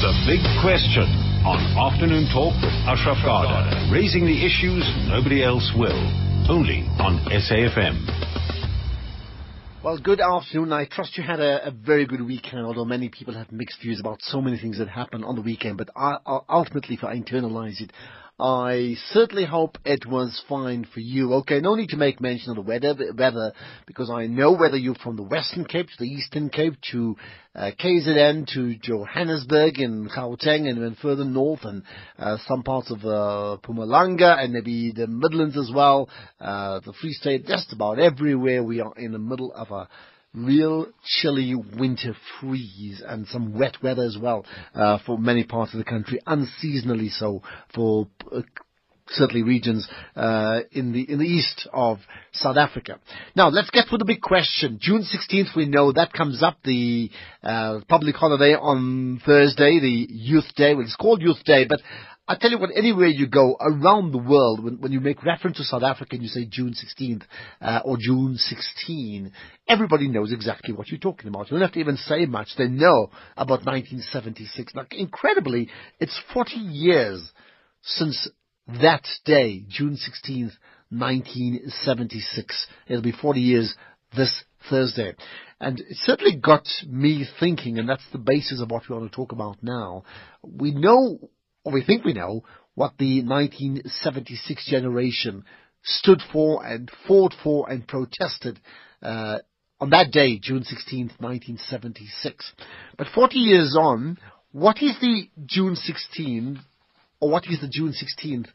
The Big Question on Afternoon Talk with Ashraf Garda. Raising the issues nobody else will. Only on SAFM. Well, good afternoon. I trust you had a, a, very good weekend, although many people have mixed views about so many things that happened on the weekend. But I, I, ultimately, if I internalize it, I certainly hope it was fine for you. Okay, no need to make mention of the weather, weather because I know whether you're from the Western Cape to the Eastern Cape to uh, KZN to Johannesburg and Gauteng and then further north and uh, some parts of uh, Mpumalanga and maybe the Midlands as well, uh, the Free State, just about everywhere we are in the middle of a real chilly winter freeze and some wet weather as well uh, for many parts of the country, unseasonally so for uh, certainly regions uh, in the in the east of South Africa. Now let's get to the big question. June 16th, we know that comes up the uh, public holiday on Thursday, the Youth Day. Well, it's called Youth Day, but I tell you what, anywhere you go around the world, when, when you make reference to South Africa and you say June 16th uh, or June 16, everybody knows exactly what you're talking about. You don't have to even say much. They know about 1976. Now, incredibly, it's 40 years since that day, June 16th, 1976. It'll be 40 years this Thursday. And it certainly got me thinking, and that's the basis of what we want to talk about now. We know or we think we know, what the 1976 generation stood for and fought for and protested uh, on that day, June 16th, 1976. But 40 years on, what is the June 16th, or what is the June 16th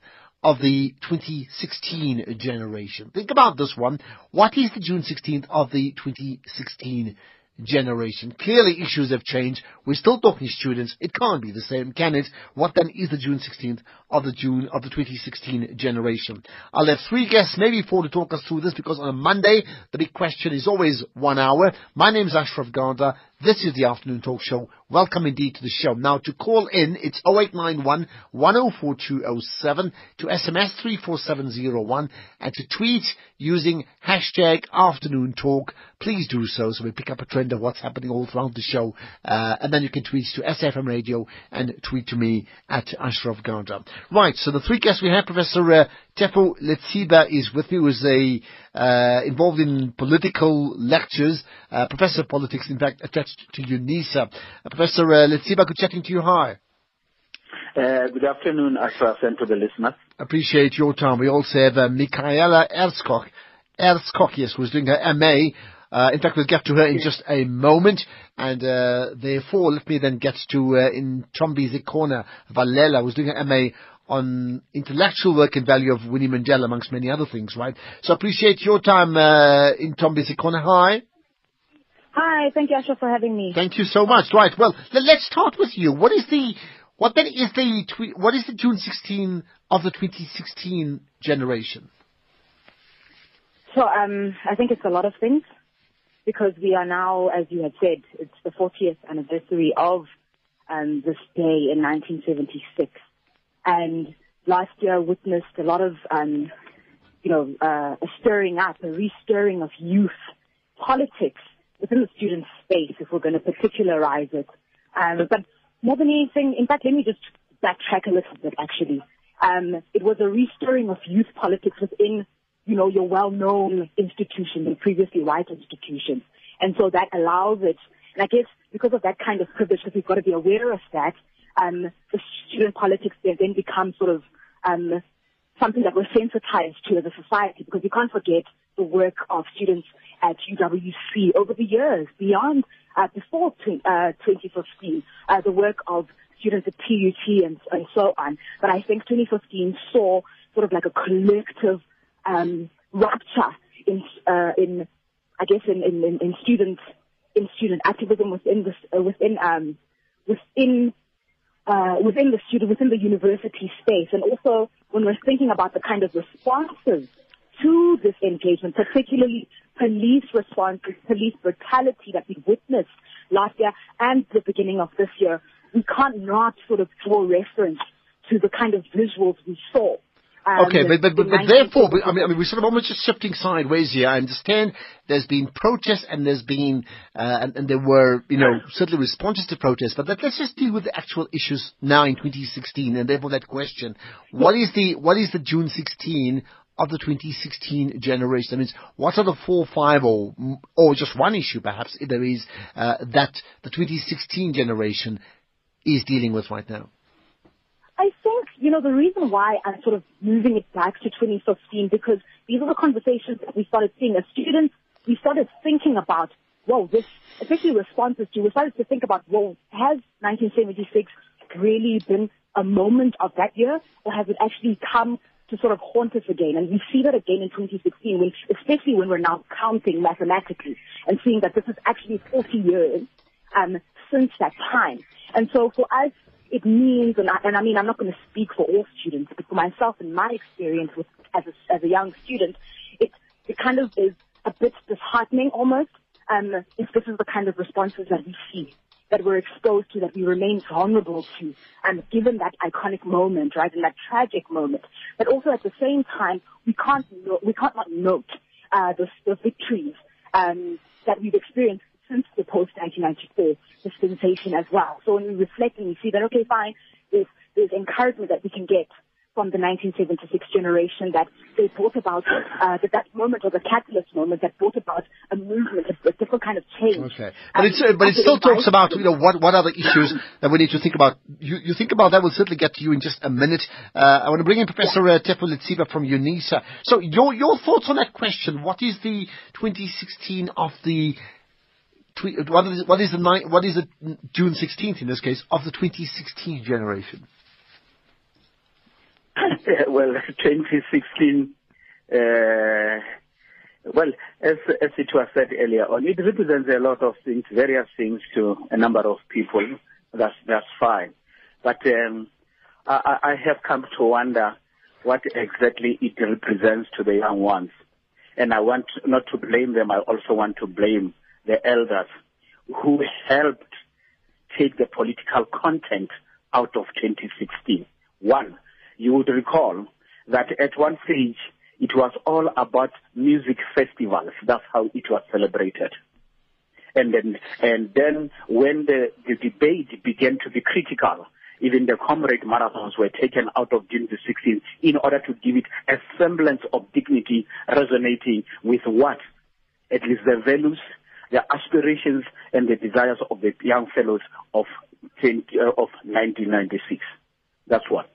of the 2016 generation? Think about this one. What is the June 16th of the 2016 generation. Clearly issues have changed. We're still talking students. It can't be the same, can it? What then is the June 16th of the June of the 2016 generation? I'll have three guests, maybe four to talk us through this because on a Monday, the big question is always one hour. My name is Ashraf Garda. This is the afternoon talk show. Welcome indeed to the show. Now to call in, it's 0891 104207, to SMS 34701, and to tweet using hashtag afternoon talk. Please do so so we pick up a trend of what's happening all throughout the show. Uh, and then you can tweet to SAFM Radio and tweet to me at Ashraf Garda. Right, so the three guests we have, Professor uh, Tefo Letsiba is with me, who's a, uh, involved in political lectures, uh, professor of politics, in fact, attached to UNISA. Uh, professor uh, Letsiba, good chatting to you. Hi. Uh, good afternoon, Ashraf, and to the listeners. Appreciate your time. We also have uh, Michaela Erskog, Erskog, yes, who's doing her MA uh, in fact, we'll get to her in just a moment. And uh, therefore, let me then get to uh, in Corner Valela, who's doing an MA on intellectual work and value of Winnie Mandela, amongst many other things, right? So appreciate your time uh, in Ikona. Hi. Hi, thank you, Asha, for having me. Thank you so much. Right, well, let's start with you. What is the what then is the what is the June 16 of the 2016 generation? So um, I think it's a lot of things because we are now, as you had said, it's the 40th anniversary of um, this day in 1976. And last year witnessed a lot of, um, you know, uh, a stirring up, a restirring of youth politics within the student space, if we're going to particularize it. Um, but more than anything, in fact, let me just backtrack a little bit, actually. Um, it was a restirring of youth politics within you know, your well-known institution, the previously white institution. And so that allows it, and I guess because of that kind of privilege, because we've got to be aware of that, um, the student politics then becomes sort of um, something that we're sensitized to as a society, because we can't forget the work of students at UWC over the years, beyond, uh, before uh, 2015, uh, the work of students at TUT and, and so on. But I think 2015 saw sort of like a collective um, rupture in, uh, in, I guess, in, in, in student, in student activism within this, uh, within, um, within, uh, within the student, within the university space. And also when we're thinking about the kind of responses to this engagement, particularly police responses, police brutality that we witnessed last year and the beginning of this year, we can't not sort of draw reference to the kind of visuals we saw Um, Okay, but, but, but, but therefore, 1976. I mean, I mean, we're sort of almost just shifting sideways here. I understand there's been protests and there's been, uh, and, and there were, you know, certainly responses to protests, but let, let's just deal with the actual issues now in 2016 and therefore that question. What is the, what is the June 16 of the 2016 generation? That means what are the four, five or, or just one issue perhaps, if there is, uh, that the 2016 generation is dealing with right now? I think, you know, the reason why I'm sort of moving it back to 2015 because these are the conversations that we started seeing as students. We started thinking about, whoa, this, especially responses to, we started to think about, whoa, has 1976 really been a moment of that year or has it actually come to sort of haunt us again? And we see that again in 2016, when, especially when we're now counting mathematically and seeing that this is actually 40 years um, since that time. And so for us, it means, and I, and I mean, I'm not going to speak for all students, but for myself and my experience with, as, a, as a young student, it, it kind of is a bit disheartening almost, um, if this is the kind of responses that we see, that we're exposed to, that we remain vulnerable to, and given that iconic moment, right, and that tragic moment. But also at the same time, we can't, no, we can't not note uh, the, the victories um, that we've experienced since the post-1994 dispensation as well. So when we reflect and we see that, okay, fine, there's, there's encouragement that we can get from the 1976 generation that they brought about, uh, that that moment was a catalyst moment that brought about a movement, a, a different kind of change. Okay, but Um, it's uh, but it still talks about you know what what other issues that we need to think about. You you think about that. We'll certainly get to you in just a minute. Uh, I want to bring in Professor uh, Tefo Letsiba from UNISA. So your your thoughts on that question? What is the 2016 of the what is what is the ni- what is the June 16th in this case of the 2016 generation? well, 2016, uh, well, as, as it was said earlier on, it represents a lot of things, various things to a number of people. That's, that's fine. But um, I, I have come to wonder what exactly it represents to the young ones. And I want not to blame them, I also want to blame the elders who helped take the political content out of 2016. One, you would recall that at one stage it was all about music festivals. That's how it was celebrated. And then, and then when the, the debate began to be critical, even the comrade marathons were taken out of June the 16th in order to give it a semblance of dignity resonating with what? At least the values, the aspirations, and the desires of the young fellows of, 20, uh, of 1996. That's one.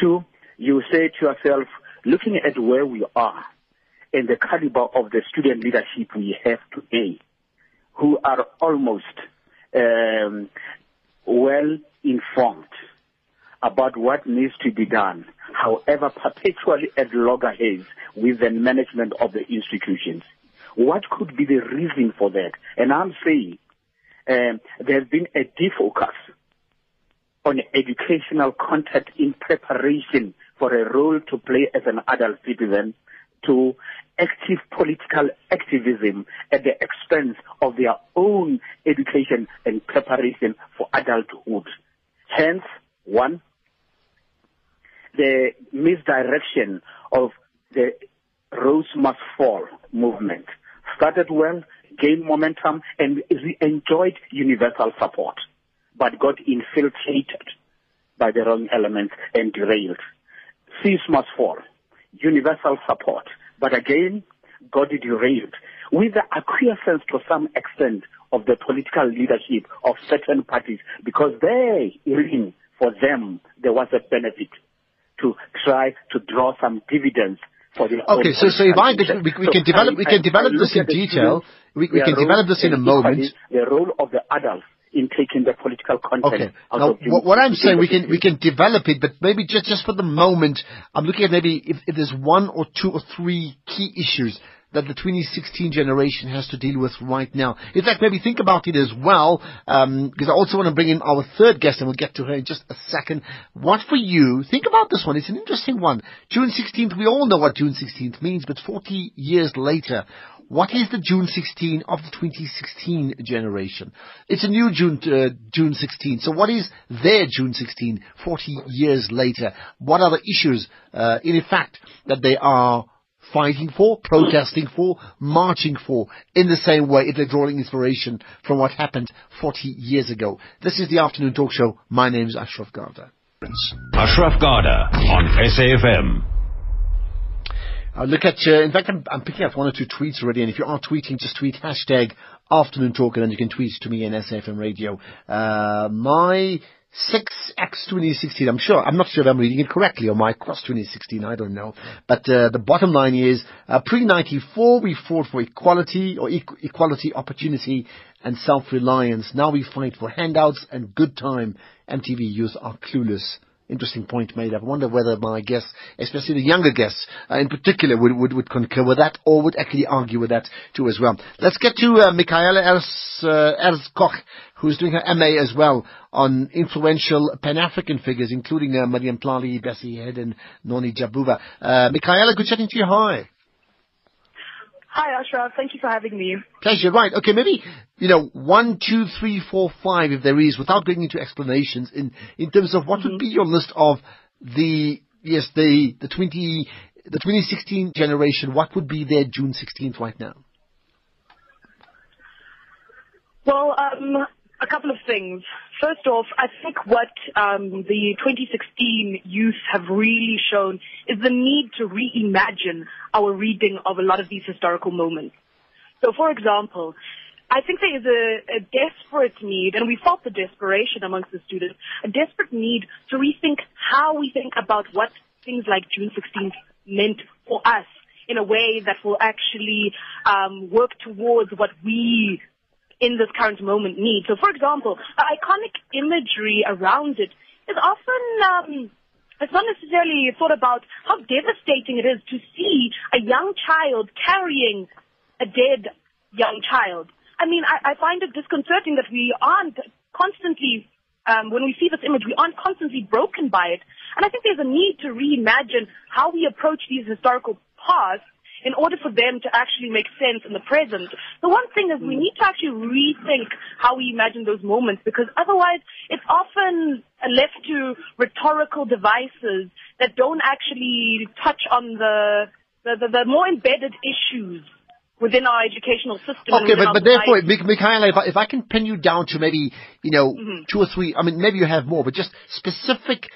Two, you say to yourself, looking at where we are and the caliber of the student leadership we have today, who are almost um, well informed about what needs to be done, however perpetually at loggerheads with the management of the institutions. What could be the reason for that? And I'm saying um, there's been a defocus on educational content in preparation for a role to play as an adult citizen to active political activism at the expense of their own education and preparation for adulthood. Hence, one, the misdirection of the Rhodes Must Fall movement started well, gained momentum, and enjoyed universal support, but got infiltrated by the wrong elements and derailed. Fees must fall, universal support, but again, got derailed. With the acquiescence to some extent of the political leadership of certain parties because they, for them, there was a benefit to try to draw some dividends Okay, so so if I could, we, we can develop we can develop this in detail. We, we can develop this in a moment. The role of the adults in taking the political content Okay. out Now, of what, what I'm saying, we can we can develop it, but maybe just just for the moment, I'm looking at maybe if, if there's one or two or three key issues that the 2016 generation has to deal with right now. In fact, maybe think about it as well, um, because I also want to bring in our third guest, and we'll get to her in just a second. What for you? Think about this one. It's an interesting one. June 16th. We all know what June 16th means, but 40 years later. what is the June 16 of the 2016 generation? It's a new June, uh, June 16. So what is their June 16 40 years later? What are the issues, uh, in effect, that they are fighting for, protesting for, marching for, in the same way if they're drawing inspiration from what happened 40 years ago. This is the afternoon talk show. My name is Ashraf Garda. Ashraf Garda on SAFM. I'll look at, uh, in fact, I'm, I'm, picking up one or two tweets already, and if you are tweeting, just tweet hashtag afternoon talk, and then you can tweet to me in SAFM radio. Uh, my 6X 2016, I'm sure, I'm not sure if I'm reading it correctly, or my cross 2016, I don't know. But uh, the bottom line is, uh, pre-94 we fought for equality, or e- equality, opportunity, and self-reliance. Now we fight for handouts and good time. MTV youth are clueless interesting point made. I wonder whether my guests, especially the younger guests uh, in particular, would, would, would concur with that or would actually argue with that too as well. Let's get to uh, Michaela Ers, uh, Erskog, who's doing her MA as well on influential Pan-African figures, including uh, Miriam Tlali, Bessie Head, and Noni Jabavu. Uh, Michaela, good chatting to you. Hi. Hi, Ashraf. Thank you for having me. Pleasure. Right. Okay. Maybe you know one, two, three, four, five, if there is, without going into explanations, in in terms of what mm-hmm. would be your list of the yes the the twenty the 2016 generation. What would be their June 16th right now? Well, um, a couple of things. First off, I think what um, the 2016 youth have really shown is the need to reimagine our reading of a lot of these historical moments. So, for example, I think there is a, a, desperate need, and we felt the desperation amongst the students, a desperate need to rethink how we think about what things like June 16th meant for us in a way that will actually um, work towards what we in this current moment need. So, for example, iconic imagery around it is often um, it's not necessarily thought about how devastating it is to see a young child carrying a dead young child. I mean, I, I find it disconcerting that we aren't constantly, um, when we see this image, we aren't constantly broken by it. And I think there's a need to reimagine how we approach these historical paths in order for them to actually make sense in the present. The one thing is we need to actually rethink how we imagine those moments because otherwise it's often left to rhetorical devices that don't actually touch on the, the, the, the more embedded issues within our educational system. Okay, but, but therefore, Michaela, if I, if I can pin you down to maybe, you know, mm-hmm. two or three, I mean, maybe you have more, but just specific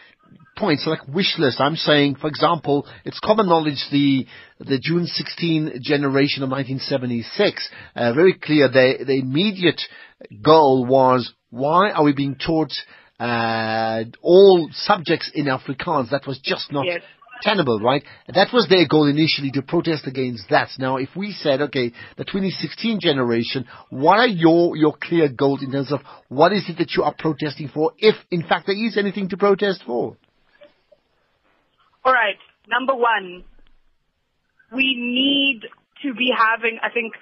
points like wish list. I'm saying, for example, it's common knowledge the the June 16 generation of 1976. Uh, very clear. The the immediate goal was why are we being taught uh, all subjects in Afrikaans? That was just not. Yes. Tenable, right? That was their goal initially to protest against that. Now, if we said, okay, the 2016 generation, what are your, your clear goals in terms of what is it that you are protesting for, if in fact there is anything to protest for? All right. Number one, we need to be having, I think,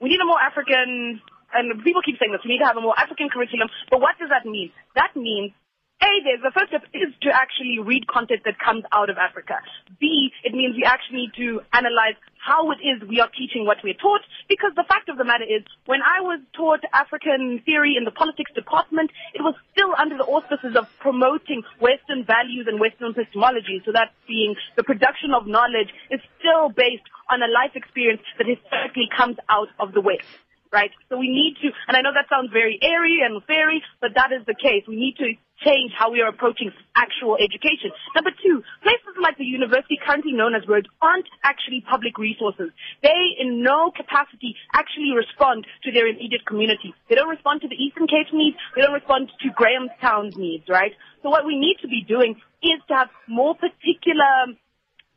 we need a more African, and people keep saying this, we need to have a more African curriculum, but what does that mean? That means a, there's the first step is to actually read content that comes out of Africa. B, it means we actually need to analyze how it is we are teaching what we're taught, because the fact of the matter is, when I was taught African theory in the politics department, it was still under the auspices of promoting Western values and Western epistemology. So that being the production of knowledge is still based on a life experience that historically comes out of the West right? So we need to, and I know that sounds very airy and fairy, but that is the case. We need to change how we are approaching actual education. Number two, places like the university currently known as Rhodes aren't actually public resources. They, in no capacity, actually respond to their immediate community. They don't respond to the Eastern Cape needs. They don't respond to Grahamstown's needs, right? So what we need to be doing is to have more particular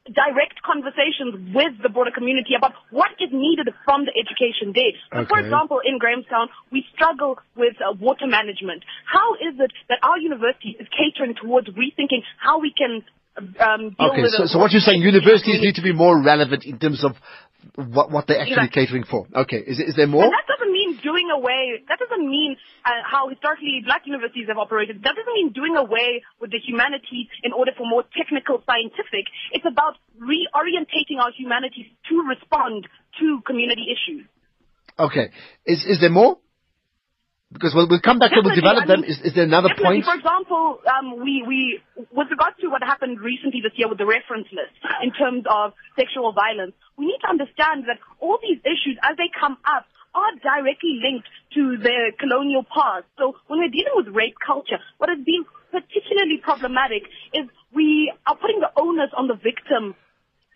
direct conversations with the broader community about what is needed from the education day. So okay. for example, in Grahamstown, we struggle with uh, water management. How is it that our university is catering towards rethinking how we can um, okay, so, so what you're saying, universities need to be more relevant in terms of what, what they're actually exactly. catering for. Okay, is, is there more? Doing away, that doesn't mean uh, how historically black universities have operated. That doesn't mean doing away with the humanities in order for more technical scientific. It's about reorientating our humanities to respond to community issues. Okay. Is is there more? Because we'll, we'll come back and we'll develop I mean, them. Is, is there another point? For example, um, we, we, with regards to what happened recently this year with the reference list in terms of sexual violence, we need to understand that all these issues, as they come up, are directly linked to the colonial past. So when we're dealing with rape culture, what has been particularly problematic is we are putting the onus on the victim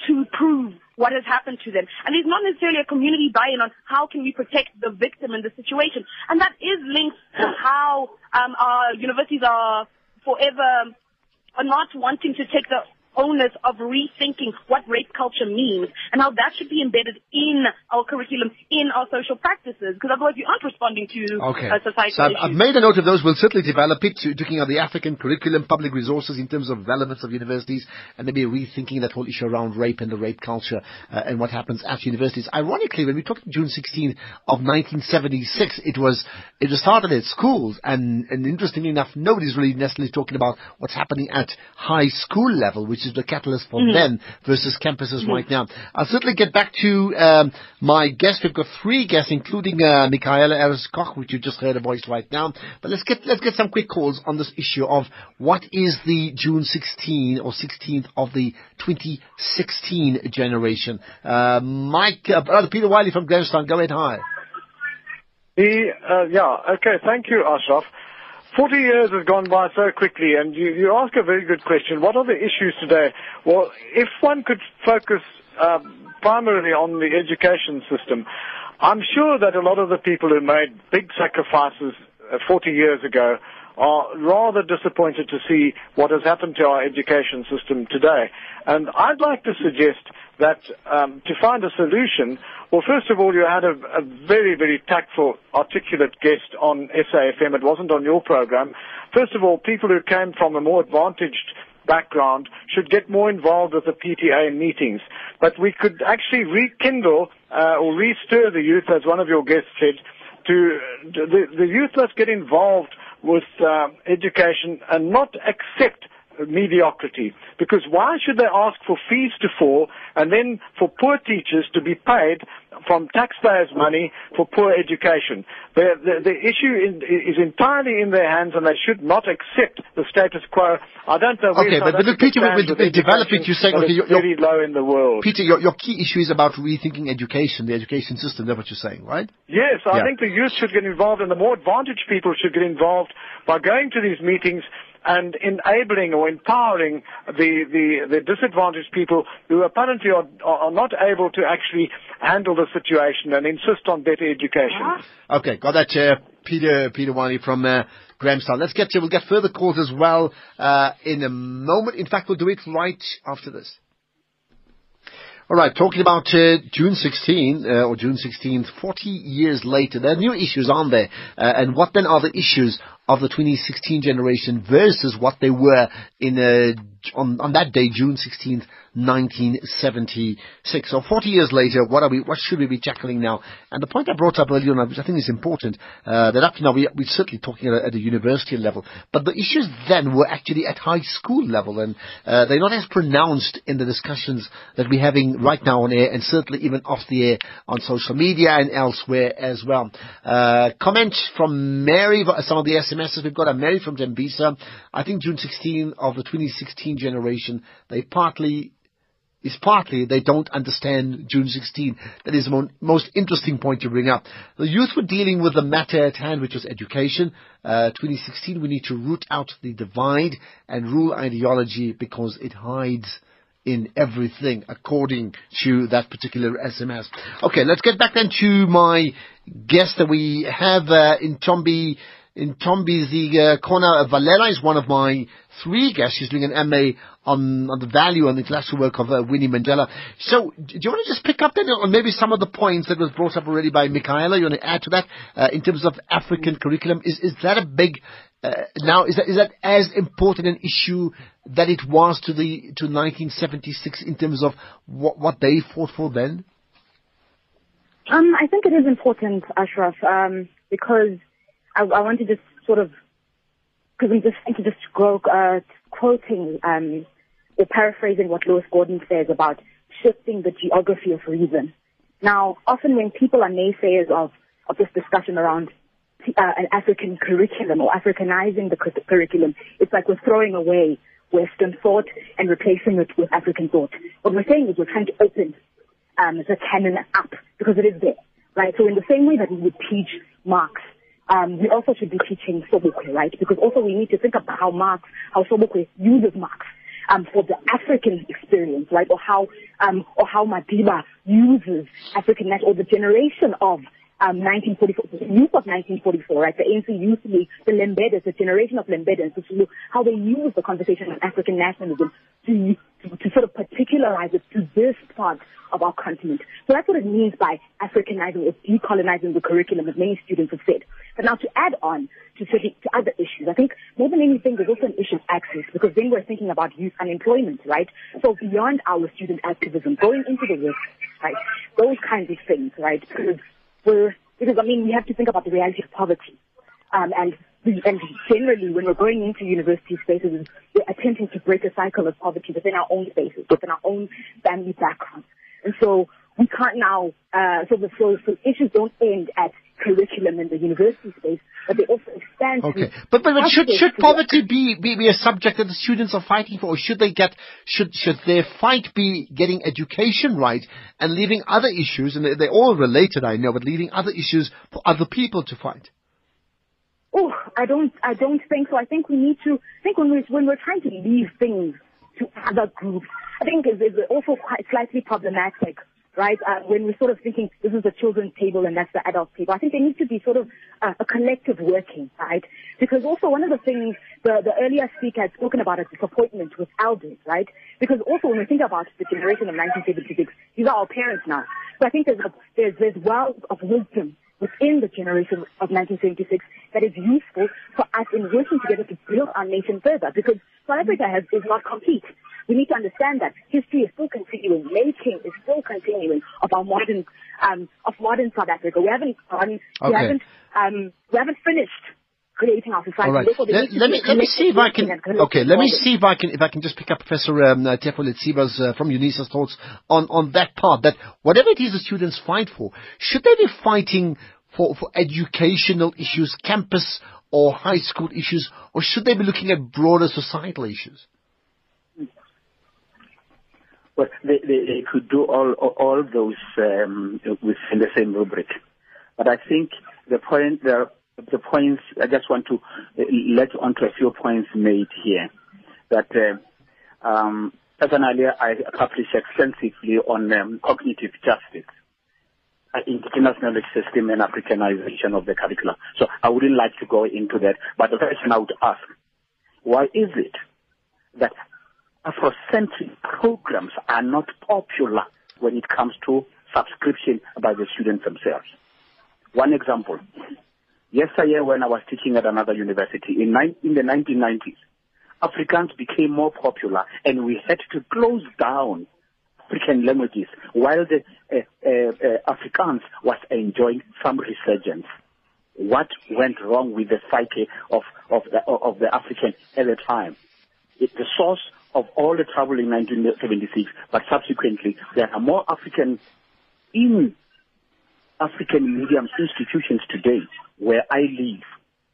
to prove what has happened to them. And there's not necessarily a community buy-in on how can we protect the victim in the situation. And that is linked to how um, our universities are forever not wanting to take the onus of rethinking what rape culture means and how that should be embedded in our curriculum, in our social practices, because otherwise you aren't responding to Okay. uh, societal So I've. I've made a note of those. We'll certainly develop it, to, looking at the African curriculum, public resources in terms of relevance of universities, and maybe rethinking that whole issue around rape and the rape culture uh, and what happens at universities. Ironically, when we talked June 16 of 1976, it was it was started at schools, and, and interestingly enough, nobody's really necessarily talking about what's happening at high school level, which is the catalyst for then versus campuses right now. I'll certainly get back to um, my guests. We've got three guests, including uh, Michaela Erskog, which you just heard a voice right now. But let's get let's get some quick calls on this issue of what is the June 16 or 16th of the 2016 generation. Uh, Mike, uh, brother Peter Wiley from Grahamstown, go ahead. Hi. The, uh, yeah, okay, thank you, Ashraf. 40 years has gone by so quickly, and you, you ask a very good question. What are the issues today? Well, if one could focus um, primarily on the education system, I'm sure that a lot of the people who made big sacrifices uh, 40 years ago are rather disappointed to see what has happened to our education system today. And I'd like to suggest that um, to find a solution, well, first of all, you had a, a very, very tactful, articulate guest on SAFM. It wasn't on your program. First of all, people who came from a more advantaged background should get more involved with the PTA meetings. But we could actually rekindle uh, or restir the youth, as one of your guests said, to the, the youth must get involved with uh, education and not accept mediocrity. Because why should they ask for fees to fall and then for poor teachers to be paid from taxpayers' money for poor education? The, the, the issue in, is entirely in their hands and they should not accept the status quo. I don't know where Okay, but- but look, Peter, with develop it. You're saying, okay, you're- very low in the world. Peter, your, your key issue is about rethinking education, the education system. That's what you're saying, right? Yes, I Yeah. think the youth should get involved and the more advantaged people should get involved by going to these meetings and enabling or empowering the, the, the disadvantaged people who apparently are, are not able to actually handle the situation and insist on better education. Okay, got that, uh, Peter, Peter Wiley from, uh, Grahamstown. Let's get to, we'll get further calls as well, uh, in a moment. In fact, we'll do it right after this. All right, talking about uh, June 16 uh, or June 16th, 40 years later, there are new issues on there, uh, and what then are the issues of the 2016 generation versus what they were in uh, on on that day, June 16th, 1976. So 40 years later, what are we? What should we be tackling now? And the point I brought up earlier on, which I think is important, uh, that up to now we, we're certainly talking at a, at a university level, but the issues then were actually at high school level, and uh, they're not as pronounced in the discussions that we're having right now on air, and certainly even off the air on social media and elsewhere as well. Uh, from Mary, some of the SMSs we've got. A Mary from Tembisa. I think June 16 of the 2016 generation, they partly is partly they don't understand June 16. That is the mo- most interesting point to bring up. The youth were dealing with the matter at hand, which was education. Uh, 2016, we need to root out the divide and rule ideology because it hides in everything, according to that particular SMS. Okay, let's get back then to my guest that we have uh, in Tombi in Tombi's the uh, corner. Valera is one of my three guests. She's doing an MA on, on the value and the intellectual work of uh, Winnie Mandela. So, do you want to just pick up then on maybe some of the points that was brought up already by Michaela? You want to add to that uh, in terms of African curriculum? Is is that a big uh, now? Is that is that as important an issue that it was to the to 1976 in terms of what what they fought for then? Um, I think it is important, Ashraf, um, because I, I want to just sort of, because I'm just thinking, to just go, uh, quoting um, or paraphrasing what Lewis Gordon says about shifting the geography of reason. Now, often when people are naysayers of, of this discussion around uh, an African curriculum or Africanizing the curriculum, it's like we're throwing away Western thought and replacing it with African thought. What we're saying is we're trying to open um, the canon up because it is there, right? So in the same way that we would teach Marx, um, we also should be teaching Sobukwe, right? Because also we need to think about how Marx, how Sobukwe uses Marx um, for the African experience, right? Or how, um, or how Madiba uses African or the generation of um, 1944, the youth of 1944, right? The ANC be the Lembedes, the generation of Lembedes, how they use the conversation of African nationalism to, to, to sort of particularize it to this part of our continent. So that's what it means by Africanizing or decolonizing the curriculum, as many students have said. But now to add on to, to other issues, I think more than anything, there's also an issue of access because then we're thinking about youth unemployment, right? So beyond our student activism, going into the work, right? Those kinds of things, right? Because we're, because I mean, we have to think about the reality of poverty. Um, and and generally, when we're going into university spaces, we're attempting to break a cycle of poverty within our own spaces, within our own family backgrounds. And so we can't now, uh, so the so, so issues don't end at curriculum in the university space, but they also expand. Okay, but but, but should should poverty be, be be a subject that the students are fighting for, or should they get should should their fight be getting education right and leaving other issues, and they're all related, I know, but leaving other issues for other people to fight? Oh, I don't, I don't think so. I think we need to I think when we when we're trying to leave things to other groups, I think is is also quite slightly problematic right? Uh, when we're sort of thinking this is the children's table and that's the adult table, I think there needs to be sort of uh, a collective working, right? Because also one of the things the, the earlier speaker had spoken about a disappointment with elders, right? Because also when we think about the generation of 1976, these are our parents now. So I think there's a, there's, there's wealth of wisdom within the generation of 1976 that is useful for us in working together to build our nation further because South Africa has, is not complete. We need to understand that history is still continuing, making is still continuing of our modern, um, of modern South Africa. We haven't, um, we haven't, um, we haven't finished creating our society. All right. Therefore, Let, let me let me see if I can. Okay, let me see if I can if I can just pick up Professor um, uh, Tefo Letsiba's uh, from UNISA's thoughts on on that part. That whatever it is the students fight for, should they be fighting for for educational issues, campus or high school issues, or should they be looking at broader societal issues? Well, they, they, they could do all all all those um, within the same rubric, but I think the point the the points I just want to let on to a few points made here that uh, um, personally I published extensively on um, cognitive justice. uh, knowledge system and Africanization of the curriculum. So I wouldn't like to go into that, but the question I would ask, why is it that Afrocentric programs are not popular when it comes to subscription by the students themselves. One example. Yesterday when I was teaching at another university in, in the 1990s, Afrikaans became more popular and we had to close down African languages while the uh, uh, uh, Afrikaans was enjoying some resurgence. What went wrong with the psyche of, of, the, of the African at the time? It's the source of all the trouble in 1976, but subsequently there are more African in African medium institutions today where I live.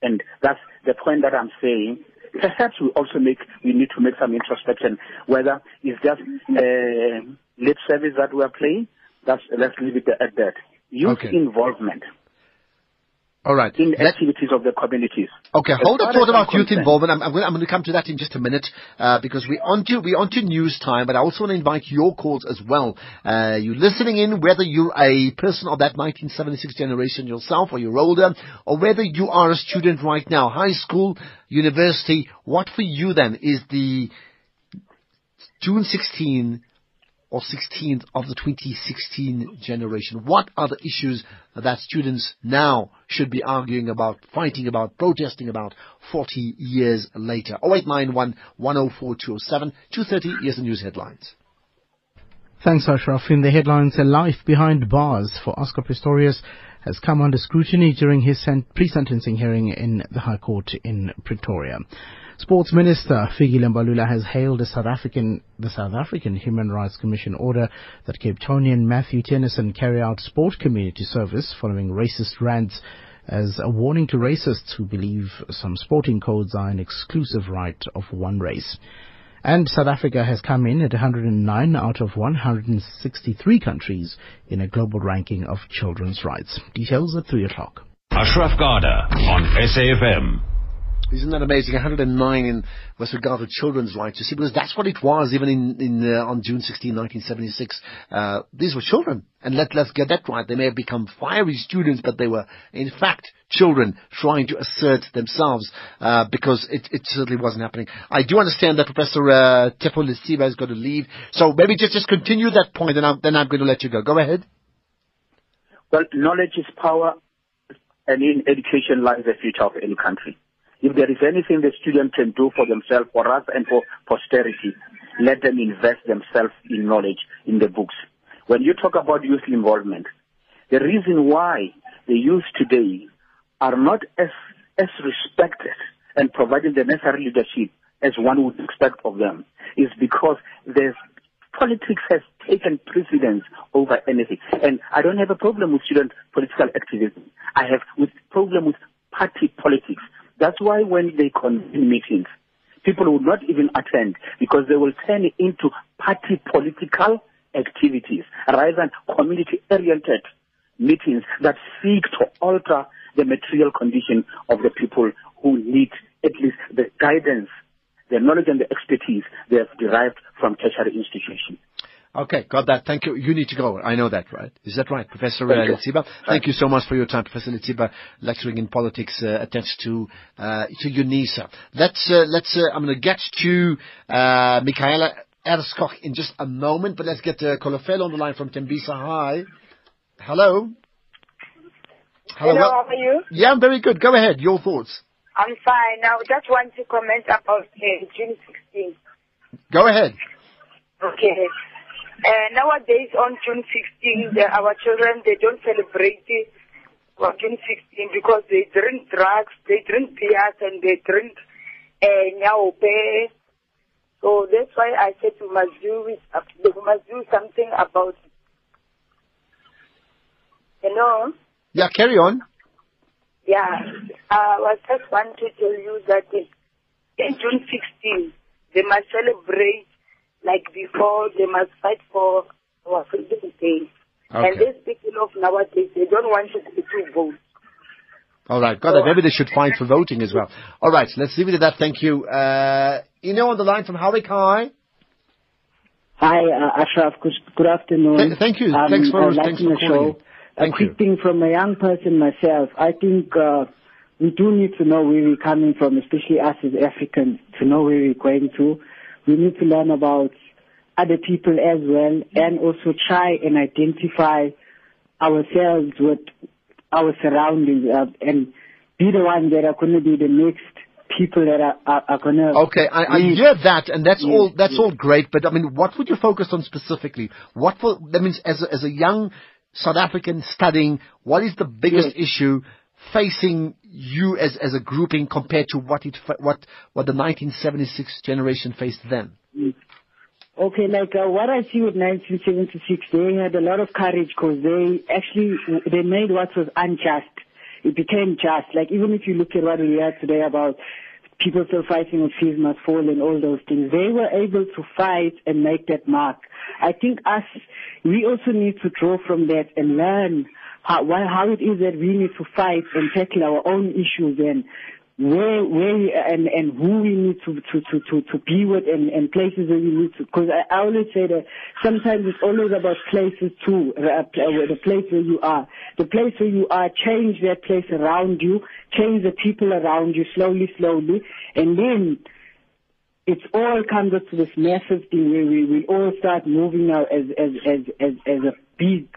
And that's the point that I'm saying. Perhaps we also make, we need to make some introspection whether it's just uh, lip service that we're playing. That's, let's leave it at that. Youth Okay. involvement All right. in activities of the communities. Okay, As hold a thought about youth involvement. I'm, I'm, going, I'm going to come to that in just a minute uh, because we're onto we're onto news time. But I also want to invite your calls as well. Uh, you listening in, whether you're a person of that 1976 generation yourself, or you're older, or whether you are a student right now, high school, university. What for you then is the June 16 or 16th of the 2016 generation? What are the issues that students now should be arguing about, fighting about, protesting about 40 years later? 0891 104 207 230 Here's the news headlines. Thanks, Ashraf. In the headlines, a life behind bars for Oscar Pistorius has come under scrutiny during his sen- pre-sentencing hearing in the High Court in Pretoria. Sports Minister Fikile Mbalula has hailed the South African the South African Human Rights Commission order that Cape Townian Matthew Theunissen carry out sport community service following racist rants as a warning to racists who believe some sporting codes are an exclusive right of one race. And South Africa has come in at 109 out of 163 countries in a global ranking of children's rights. Details at 3 o'clock. Ashraf Garda on SAFM. Isn't that amazing? 109 in with regard to children's rights. You see, because that's what it was even in, in uh, on June 16, 1976. Uh, these were children, and let let's get that right. They may have become fiery students, but they were in fact children trying to assert themselves uh, because it, it certainly wasn't happening. I do understand that Professor uh, Tefo Letsiba is going to leave, so maybe just just continue that point, and I'm, then I'm going to let you go. Go ahead. Well, knowledge is power, and in education lies the future of any country. If there is anything the student can do for themselves, for us, and for posterity, let them invest themselves in knowledge in the books. When you talk about youth involvement, the reason why the youth today are not as, as respected and providing the necessary leadership as one would expect of them is because there's politics has taken precedence over anything. And I don't have a problem with student political activism. I have with problem with party politics. That's why when they convene meetings, people would not even attend because they will turn into party political activities rather than community oriented meetings that seek to alter the material condition of the people who need at least the guidance, the knowledge and the expertise they have derived from tertiary institutions. Okay, got that. Thank you. You need to go. I know that, right? Is that right, Professor Thank uh, you. Letsiba? Thank you so much for your time, Professor Letsiba, lecturing in politics uh, attached to uh, to UNISA. Let's uh, let's. Uh, I'm going to get to uh, Michaela Erskog in just a moment, but let's get uh, Kolofelo on the line from Tembisa. Hi. Hello. Hello, well- how are you? yeah, I'm very good. Go ahead. Your thoughts. I'm fine. Now, just want to comment about uh, June 16. Go ahead. Okay. Uh, nowadays, on June 16, the, our children, they don't celebrate it June 16 because they drink drugs, they drink beers, and they drink uh, nyaope. So that's why I said we must do, it, uh, we must do something about it. You know? Yeah, carry on. Yeah, I was just want to tell you that in in June 16, they must celebrate like before, they must fight for our freedom day. And Okay. these people of nowadays, they don't want to, to vote. All right, got it. Maybe they should fight for voting as well. All right, let's leave it at that. Thank you. Uh, know, on the line from Howick Kai. Hi, uh, Ashraf. Good, good afternoon. Th- thank you. Thanks for- I'm thanks liking for the calling show. in. Thank a quick you. thing from a young person myself. I think uh, we do need to know where we're coming from, especially us as Africans, to know where we're going to. We need to learn about other people as well, and also try and identify ourselves with our surroundings, uh, and be the ones that are going to be the next people that are, are, are going to. Okay, I, I hear that, and that's Yes, all. That's yes. all great. But I mean, what would you focus on specifically? What for, that means as a, as a young South African studying, what is the biggest issue facing you as as a grouping compared to what it what what the 1976 generation faced then? Okay, like uh, what I see with 1976, they had a lot of courage because they actually they made what was unjust. It became just. Like even if you look at what we have today about people still fighting with fees must fall and all those things, they were able to fight and make that mark. I think us, we also need to draw from that and learn how, how it is that we need to fight and tackle our own issues and where where and and who we need to to to to, to be with and, and places where we need to because I, I always say that sometimes it's always about places too uh, the place where you are. The place where you are change that place around you change the people around you slowly slowly and then it's all comes up to this massive thing where we, we all start moving now as as as as as a big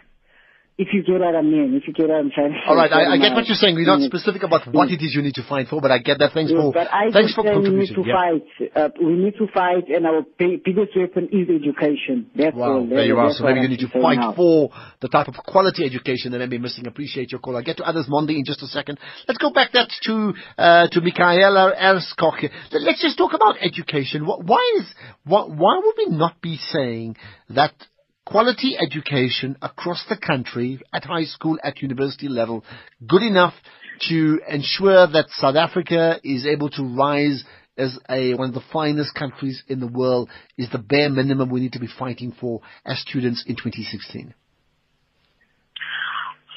if you get what I mean, if you get what I'm trying to say. All right, I, I get what you're saying. We're not Mm. specific about what it is you need to fight for, but I get that. Thanks Yes, for but I thanks for we need to Yeah. fight. Uh, we need to fight, and our biggest weapon is education. That's Wow, all. there you are. So maybe you need to fight now. for the type of quality education that may be missing. Appreciate your call. I'll get to others Monday in just a second. Let's go back that to uh, to Michaela Erskog. Let's just talk about education. Why is wh- why would we not be saying that quality education across the country at high school, at university level, good enough to ensure that South Africa is able to rise as a, one of the finest countries in the world is the bare minimum we need to be fighting for as students in 2016.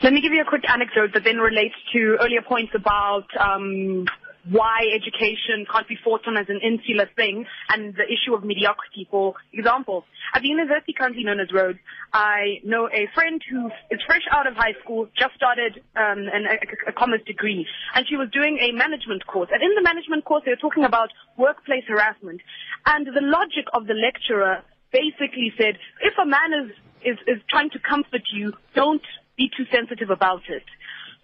Let me give you a quick anecdote that then relates to earlier points about um, why education can't be fought on as an insular thing and the issue of mediocrity. For example, at the university currently known as Rhodes, I know a friend who is fresh out of high school, just started um, an, a, a commerce degree, and she was doing a management course. And in the management course, they were talking about workplace harassment. And the logic of the lecturer basically said, if a man is, is, is trying to comfort you, don't be too sensitive about it.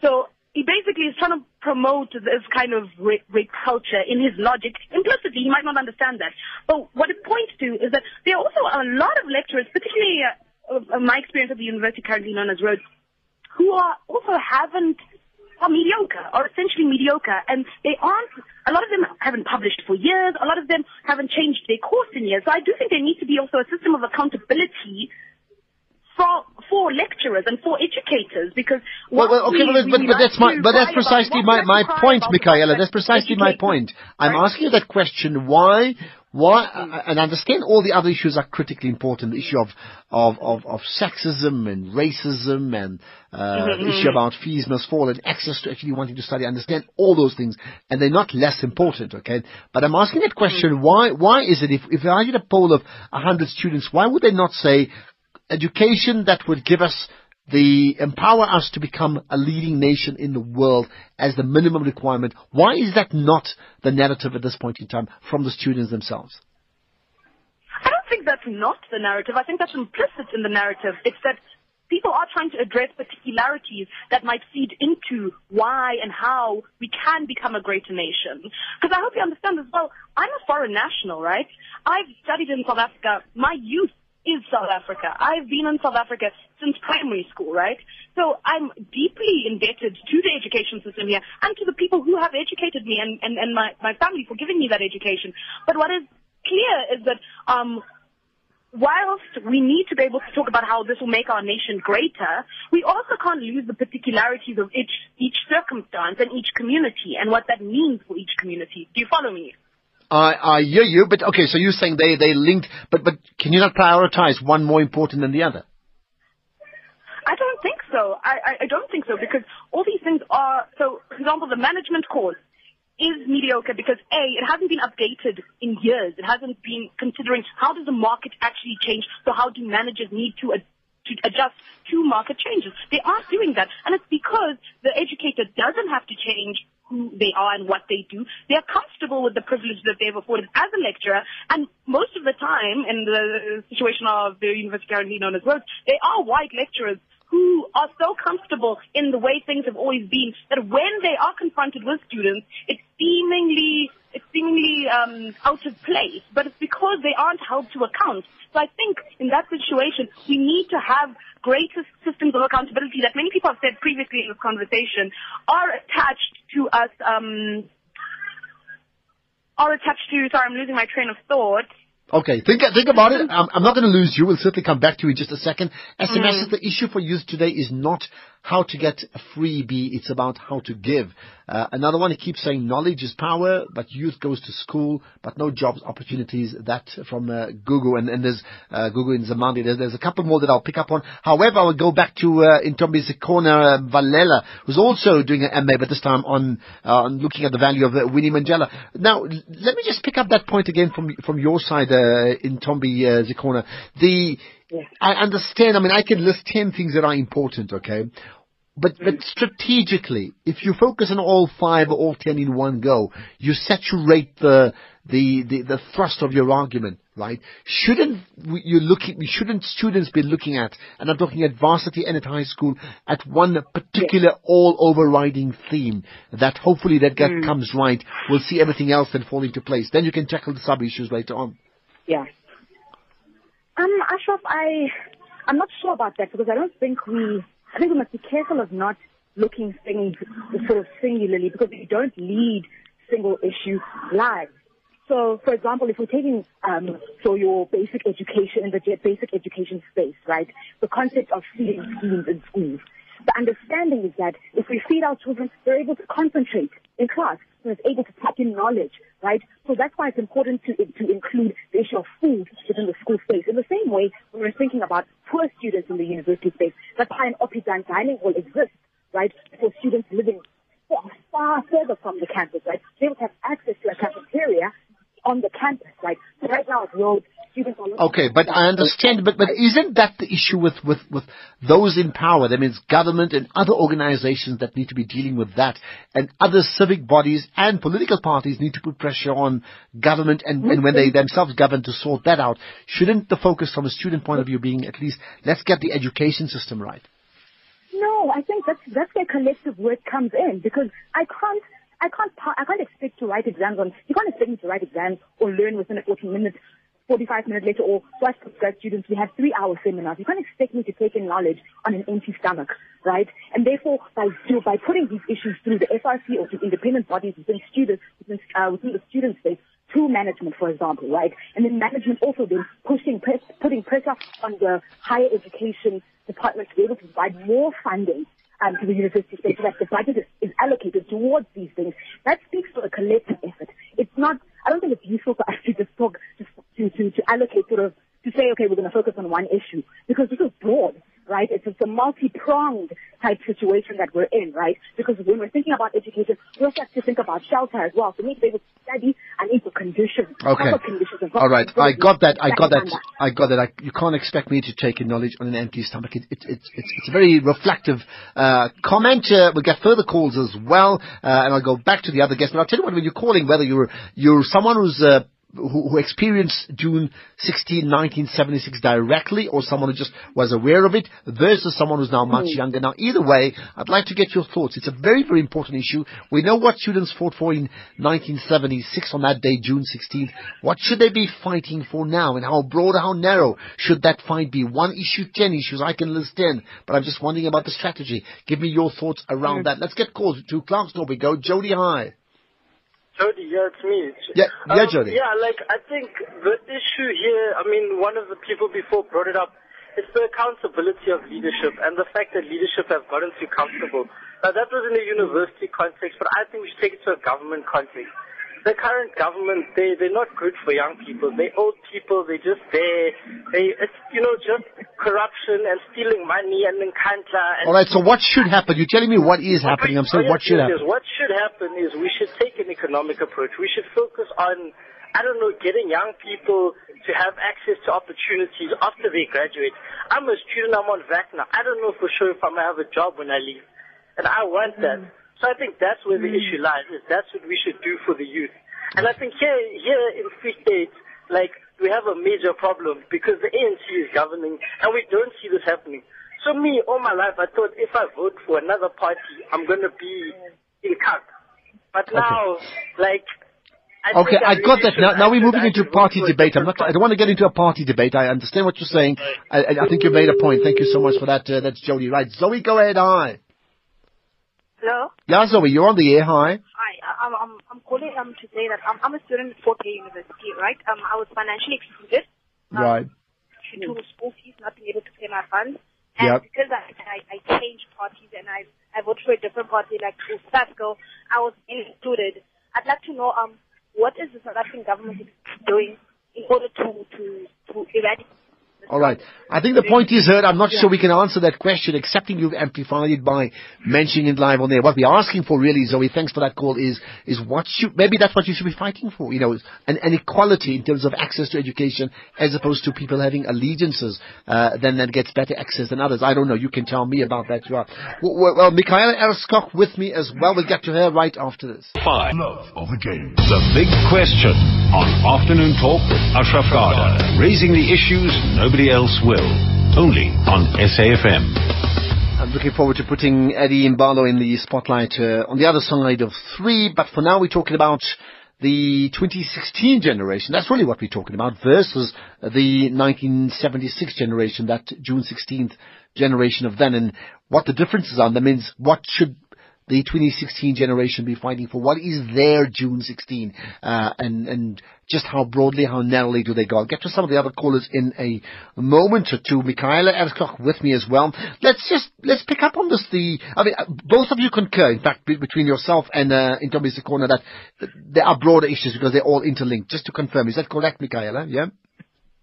So he basically is trying to promote this kind of rape, rape culture in his logic. Implicitly, he might not understand that. But what it points to is that there are also a lot of lecturers, particularly uh, of my experience at the university currently known as Rhodes, who are also haven't are mediocre, are essentially mediocre, and they aren't. A lot of them haven't published for years. A lot of them haven't changed their course in years. So I do think there needs to be also a system of accountability for for lecturers and for educators because Well, well, okay, we- but, we but, that's my, but that's precisely my, my point, Michaela. That's precisely my point. I'm Right. asking you that question. Why, why, and I understand all the other issues are critically important. The issue of, of, of, of sexism and racism and, uh, Mm-hmm, the issue about fees must fall and access to actually wanting to study. I understand all those things and they're not less important, okay? But I'm asking that question, Mm-hmm. why, why is it if, if I did a poll of 100 students, why would they not say education that would give us the empower us to become a leading nation in the world as the minimum requirement. Why is that not the narrative at this point in time from the students themselves? I don't think that's not the narrative. I think that's implicit in the narrative. It's that people are trying to address particularities that might feed into why and how we can become a greater nation. Because I hope you understand as well, I'm a foreign national, right? I've studied in South Africa. My youth is South Africa. I've been in South Africa since primary school, right? So I'm deeply indebted to the education system here and to the people who have educated me and, and, and my, my family for giving me that education. But what is clear is that um, whilst we need to be able to talk about how this will make our nation greater, we also can't lose the particularities of each, each circumstance and each community and what that means for each community. Do you follow me? I, I hear you, but okay, so you're saying they, they linked, but, but can you not prioritize one more important than the other? I don't think so. I, I, I don't think so because all these things are, so for example, the management course is mediocre because A, it hasn't been updated in years. It hasn't been considering how does the market actually change, so how do managers need to ad- to adjust to market changes. They aren't doing that. And it's because the educator doesn't have to change who they are and what they do. They're comfortable with the privilege that they've afforded as a lecturer. And most of the time, in the situation of the university currently known as Rhodes, they are white lecturers who are so comfortable in the way things have always been that when they are confronted with students, it's seemingly it's seemingly um, out of place, but it's because they aren't held to account. So I think in that situation, we need to have greater systems of accountability that many people have said previously in this conversation are attached to us, um, are attached to, sorry, I'm losing my train of thought. Okay, think think about it. I'm, I'm not going to lose you. We'll certainly come back to you in just a second. SMS Mm. is the issue for youth today is not how to get a freebie. It's about how to give. Uh, another one, he keeps saying knowledge is power, but youth goes to school, but no jobs opportunities. That from uh, Google, and, and there's uh, Google in Zamandi. There's, there's a couple more that I'll pick up on. However, I will go back to uh, Ntombizikhona uh, Valela, who's also doing an MA, but this time on, uh, on looking at the value of uh, Winnie Mandela. Now, let me just pick up that point again from from your side, uh, Intombi uh, Zikona. The I understand. I mean, I can list 10 things that are important, okay? But, but mm-hmm. strategically, if you focus on all five or all ten in one go, you saturate the, the, the, the thrust of your argument, right? Shouldn't we- you looking, shouldn't students be looking at, and I'm talking at varsity and at high school, at one particular all overriding theme that hopefully that get, mm. comes right, we'll see everything else then fall into place. Then you can tackle the sub issues later on. Yeah. Um, Ashraf, I, I'm not sure about that because I don't think we, I think we must be careful of not looking things sort of singularly because we don't lead single issue lives. So, for example, if we're taking um, so your basic education in the basic education space, right? The concept of feeding schemes in schools. The understanding is that if we feed our children, they're able to concentrate in class. They're able to tap in knowledge, right? So that's why it's important to to include the issue of food within the school space. In the same way, when we're thinking about poor students in the university space, that's why an Oppidan dining hall exists, right? For students living far, far further from the campus, right? They would have access to a cafeteria on the campus, right? So right now at Rhodes, students are looking Okay, but I understand, but, but isn't that the issue with, with, with those in power? That means government and other organizations that need to be dealing with that, and other civic bodies and political parties need to put pressure on government and, and when they mm-hmm. themselves govern to sort that out. Shouldn't the focus from a student point of view being at least, let's get the education system right? No, I think that's that's where collective work comes in because I can't I can't I can't expect to write exams on you can't expect me to write exams or learn within a 14 minutes 45 minutes later or so as grad students we have three hour seminars. You can't expect me to take in knowledge on an empty stomach, right? And therefore by by putting these issues through the SRC or to independent bodies within students within, uh, within the student space through management, for example, right? And then management also then pushing, press, putting pressure on the higher education department to be able to provide more funding um, to the university space that the budget is, is allocated towards these things. That speaks to a collective effort. It's not, I don't think it's useful for us to just talk, just to, to, to allocate sort of, to say, okay, we're going to focus on one issue because this is broad, right? It's, it's a multi-pronged type situation that we're in, right? Because when we're thinking about education, we also have to think about shelter as well. So we need to be able to study, need the conditions, Okay. conditions. and All right, I got that. I got that. I got that. I, you can't expect me to take in knowledge on an empty stomach. It, it, it's it's it's a very reflective uh, comment. Uh, we'll get further calls as well, uh, and I'll go back to the other guests. But I'll tell you what: when you're calling, whether you're you're someone who's uh, who, who experienced June 16, 1976 directly, or someone who just was aware of it, versus someone who's now much hmm. younger. Now, either way, I'd like to get your thoughts. It's a very, very important issue. We know what students fought for in 1976 on that day, June 16th. What should they be fighting for now, and how broad or how narrow should that fight be? One issue, ten issues. I can list ten, but I'm just wondering about the strategy. Give me your thoughts around hmm. that. Let's get calls to Clarkston. We go. Jody, hi. Jody, yeah, it's me. Yeah, yeah, Um, Jody. Yeah, like I think the issue here. I mean, one of the people before brought it up. It's the accountability of leadership and the fact that leadership have gotten too comfortable. Now that was in a university context, but I think we should take it to a government context. The current government, they they're not good for young people. They old people. They just there. They it's you know just corruption and stealing money and nkandla. And All right. So what should happen? You're telling me what is happening. I'm saying what should happen. What should happen is we should take an economic approach. We should focus on, I don't know, getting young people to have access to opportunities after they graduate. I'm a student, I'm on VAC now. I don't know for sure if I'm going to have a job when I leave. And I want that. So I think that's where the issue lies, is that's what we should do for the youth. And I think here, here in Free State, like, we have a major problem because the ANC is governing and we don't see this happening. So me, all my life, I thought if I vote for another party, I'm going to be in CAC. But now, like, I Okay, think I really got that. Now, now we're moving into party debate. I'm not. I don't want to get into a party debate. I understand what you're saying. I, I I think you made a point. Thank you so much for that. Uh, that's Jody. Right, Zoe, go ahead. Hi. Hello. Yeah, Zoe, you're on the air. Hi. Hi. I- I'm I'm I'm calling um to say that I'm I'm a student at Fort University, right? Um, I was financially excluded um, Right. due to school fees, not being able to pay my funds, and Yep. because I, I I changed parties and I I voted for a different party like Usasco, I was included. I'd like to know um what is the South African government doing in order to to to eradicate All right. I think the point is heard. I'm not sure we can answer that question, excepting you've amplified it by mentioning it live on there. What we're asking for really, Zoe, thanks for that call, is, is what should, maybe that's what you should be fighting for, you know, an, an equality in terms of access to education as opposed to people having allegiances, uh, then that gets better access than others. I don't know. You can tell me about that. You are. Well, well Michaela with me as well. We'll get to her right after this. Five. Love of the game. The big question on Afternoon Talk with Ashraf Garda. Raising the issues nobody else will. Only on SAFM. I'm looking forward to putting Eddie Mbalo in the spotlight uh, on the other side of three, but for now we're talking about the 2016 generation. That's really what we're talking about versus the 1976 generation, that June 16th generation of then, and what the differences are. That means what should the 2016 generation be fighting for? What is their June 16? Uh, and, and just how broadly, how narrowly do they go? I'll get to some of the other callers in a moment or two. Michaela Erskog with me as well. Let's just, let's pick up on this. The, I mean, both of you concur, in fact, between yourself and, uh, Ntombizikhona that there are broader issues because they're all interlinked. Just to confirm, is that correct, Michaela? Yeah?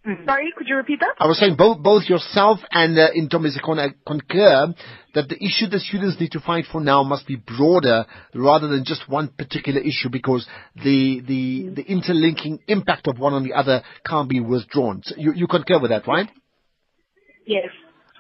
Mm-hmm. Sorry, could you repeat that? I was saying both both yourself and uh, Ntombizikhona concur that the issue that students need to fight for now must be broader rather than just one particular issue because the the the interlinking impact of one on the other can't be withdrawn. So you you concur with that, right? Yes.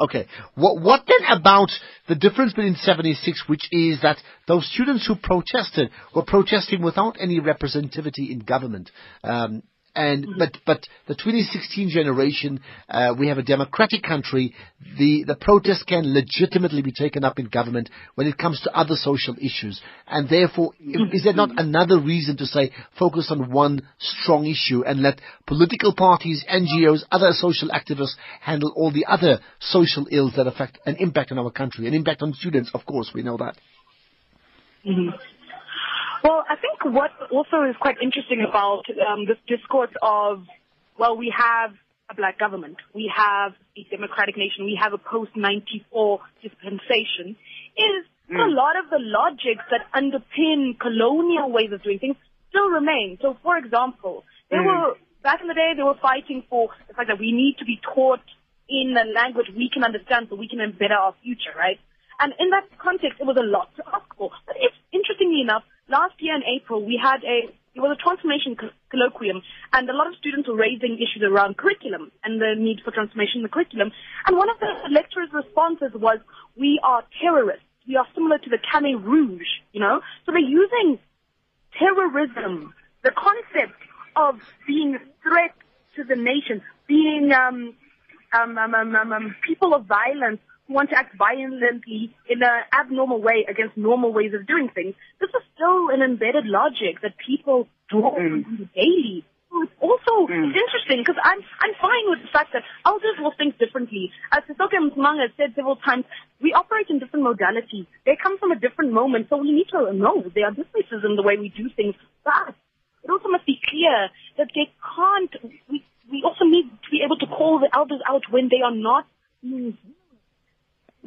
Okay. What, what then about the difference between 76, which is that those students who protested were protesting without any representativity in government? Um, and Mm-hmm. but but the 2016 generation, uh, we have a democratic country. The the protest can legitimately be taken up in government when it comes to other social issues, and therefore, Mm-hmm. is there not another reason to say focus on one strong issue and let political parties, NGOs, other social activists handle all the other social ills that affect an impact on our country, an impact on students? Of course, we know that. hmm Well, I think what also is quite interesting about um, this discourse of, well, we have a black government, we have a democratic nation, we have a post-94 dispensation, is a lot of the logics that underpin colonial ways of doing things still remain. So, for example, they were, back in the day, they were fighting for the fact that we need to be taught in a language we can understand so we can better our future, right? And in that context, it was a lot to ask for. But it's, interestingly enough, last year in April, we had a, it was a transformation colloquium, and a lot of students were raising issues around curriculum and the need for transformation in the curriculum. And one of the lecturers' responses was, we are terrorists. We are similar to the Khmer Rouge, you know? So they're using terrorism, the concept of being a threat to the nation, being um, um, um, um, um, people of violence want to act violently in an abnormal way against normal ways of doing things. This is still an embedded logic that people draw from daily. So It's also it's interesting because I'm I'm fine with the fact that elders will think differently. As Sisonke Msimang has said several times, we operate in different modalities. They come from a different moment, so we need to know there are differences in the way we do things. But it also must be clear that they can't. We we also need to be able to call the elders out when they are not. mm,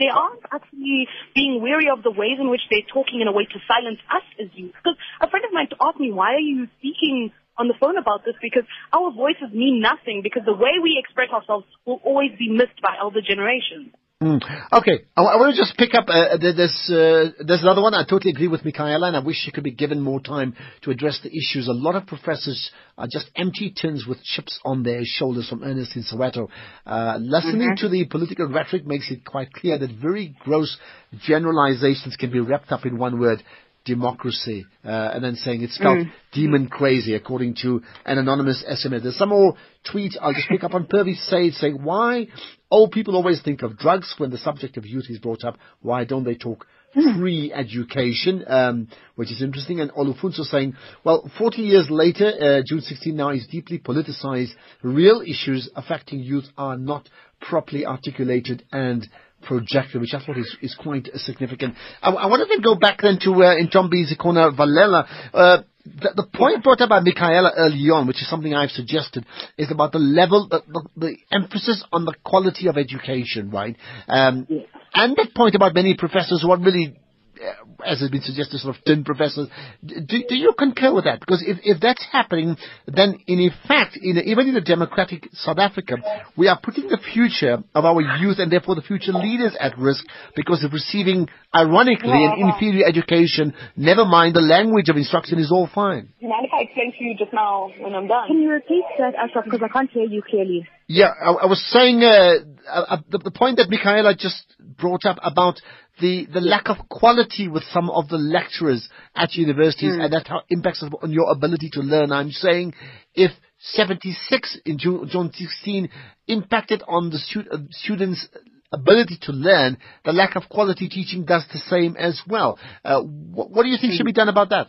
They aren't actually being wary of the ways in which they're talking in a way to silence us as youth. Because a friend of mine asked me, why are you speaking on the phone about this? Because our voices mean nothing, because the way we express ourselves will always be missed by elder generations. Mm. Okay, I, want to just pick up. Uh, there- there's uh, there's another one. I totally agree with Michaela, and I wish she could be given more time to address the issues. A lot of professors are just empty tins with chips on their shoulders from Ernest in Soweto. Uh, listening to the political rhetoric makes it quite clear that very gross generalizations can be wrapped up in one word. Democracy, uh, and then saying it's spelled demon crazy, according to an anonymous SMS. There's some more tweet. I'll just pick up on Purvi Said saying, why old people always think of drugs when the subject of youth is brought up. Why don't they talk free education? Um, which is interesting. And Olufunso saying, well, 40 years later, uh, June 16 now is deeply politicized. Real issues affecting youth are not properly articulated and projected, which I thought is, is quite significant. I, I want to go back then to uh, Ntombizikhona Valela. Uh, the, the point brought up by Michaela early on, which is something I've suggested, is about the level, the, the, the emphasis on the quality of education, right? Um, And that point about many professors who are really Uh, as has been suggested, sort of tin professors. Do, do you concur with that? Because if, if that's happening, then in effect, in even in a democratic South Africa, we are putting the future of our youth and therefore the future leaders at risk because of receiving, ironically, an inferior education. Never mind the language of instruction is all fine. Do you mind if I explain to you just now when I'm done? Can you repeat that, Ashraf, because I can't hear you clearly. Yeah, I, I was saying uh, uh, the, the point that Michaela just brought up about the, the lack of quality with some of the lecturers at universities Hmm. and that how impacts on your ability to learn. I'm saying if 76 in June, June 16 impacted on the stu- uh, students' ability to learn, the lack of quality teaching does the same as well. Uh, what, what do you think should be done about that?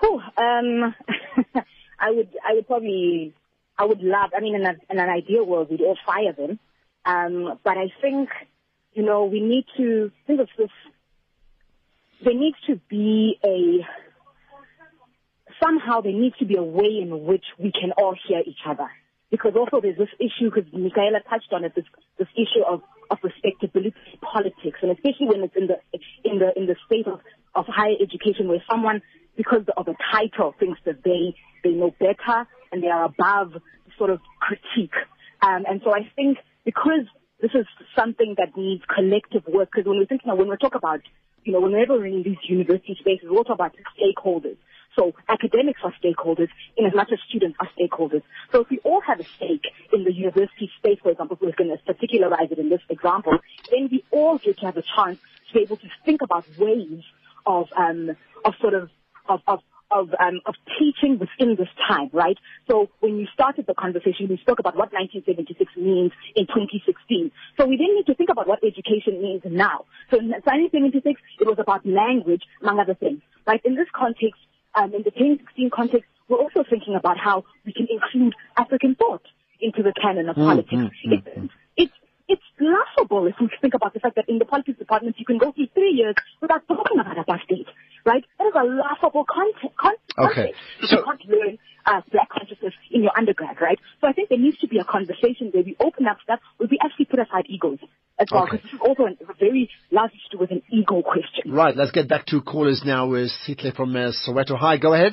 Whew, um, I would, I would probably, I would love. I mean, in, a, in an ideal world, we'd all fire them. Um, but I think, you know, we need to think of this. There needs to be a somehow there needs to be a way in which we can all hear each other. Because also there's this issue, because Michaela touched on it, this, this issue of, of respectability politics, and especially when it's in the, in the, in the state of, of higher education where someone, because of a title, thinks that they, they know better and they are above sort of critique. Um, and so I think because this is something that needs collective work, because when we're thinking, when we talk about, you know, whenever we're in these university spaces, we're talk about stakeholders. So academics are stakeholders in as much as students are stakeholders. So if we all have a stake in the university space, for example, we're going to particularize it in this example, then we all get to have a chance to be able to think about ways of, um, of sort of, of, of of um, of teaching within this time, right? So when you started the conversation, we spoke about what 1976 means in 2016. So we then need to think about what education means now. So in 1976, it was about language, among other things, right? In this context, um, in the 2016 context, we're also thinking about how we can include African thought into the canon of Mm, politics. mm, mm, It's, it's it's laughable if we think about the fact that in the politics department you can go through three years without talking about apartheid, right? That is a laughable content. Con- Okay, concept. so- you can't learn uh, black consciousness in your undergrad, right? So I think there needs to be a conversation where we open up stuff, where we actually put aside egos as well, Okay. because this is also an, a very large issue with an ego question. Right, let's get back to callers now with Sitle from uh, Soweto. Hi, go ahead.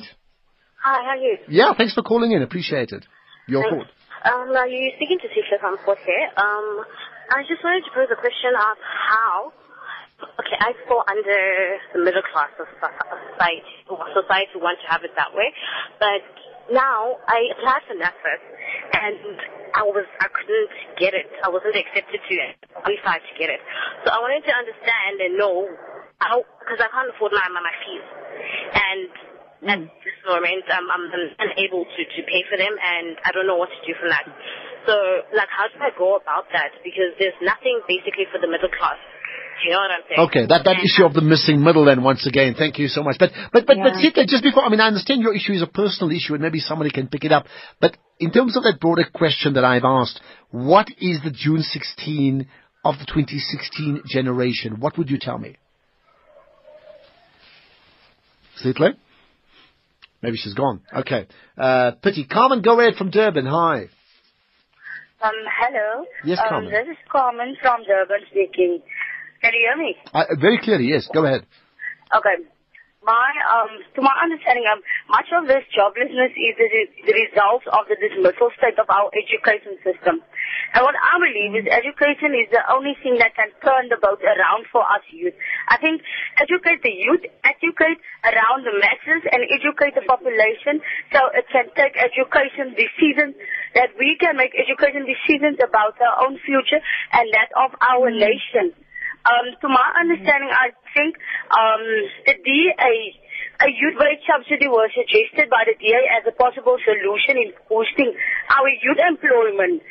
Hi, how are you? Yeah, thanks for calling in. Appreciate it. Your Thanks. thought. Um, are you speaking to Tisha from Fort Hare? Um, I just wanted to pose a question of how. Okay, I fall under the middle class of society. Or society want to have it that way, but now I applied for NSFAS and I was I couldn't get it. I wasn't accepted to it, qualified to get it. So I wanted to understand and know how because I can't afford my my, my fees and at this moment um, I'm unable to, to pay for them and I don't know what to do from that. So like how do I go about that? Because there's nothing basically for the middle class. Do you know what I'm saying? Okay, that, that And, issue of the missing middle then once again. Thank you so much. But, but, but, but Yeah. Sitle, just before, I mean, I understand your issue is a personal issue and maybe somebody can pick it up. But in terms of that broader question that I've asked, what is the June 16 of the 2016 generation? What would you tell me? Sitle? Maybe she's gone. Okay. Uh, pity. Carmen, go ahead from Durban. Hi. Um, hello. Yes, um, Carmen. This is Carmen from Durban speaking. Can you hear me? Uh, very clearly, yes. Go ahead. Okay. My, um, to my understanding, um, much of this joblessness is the, the result of the dismissal state of our education system. And what I believe is education is the only thing that can turn the boat around for us youth. I think educate the youth, educate around the masses, and educate the population so it can take education decisions that we can make education decisions about our own future and that of our nation. Um, to my understanding, I think um, the DA, a youth wage subsidy was suggested by the DA as a possible solution in boosting our youth employment.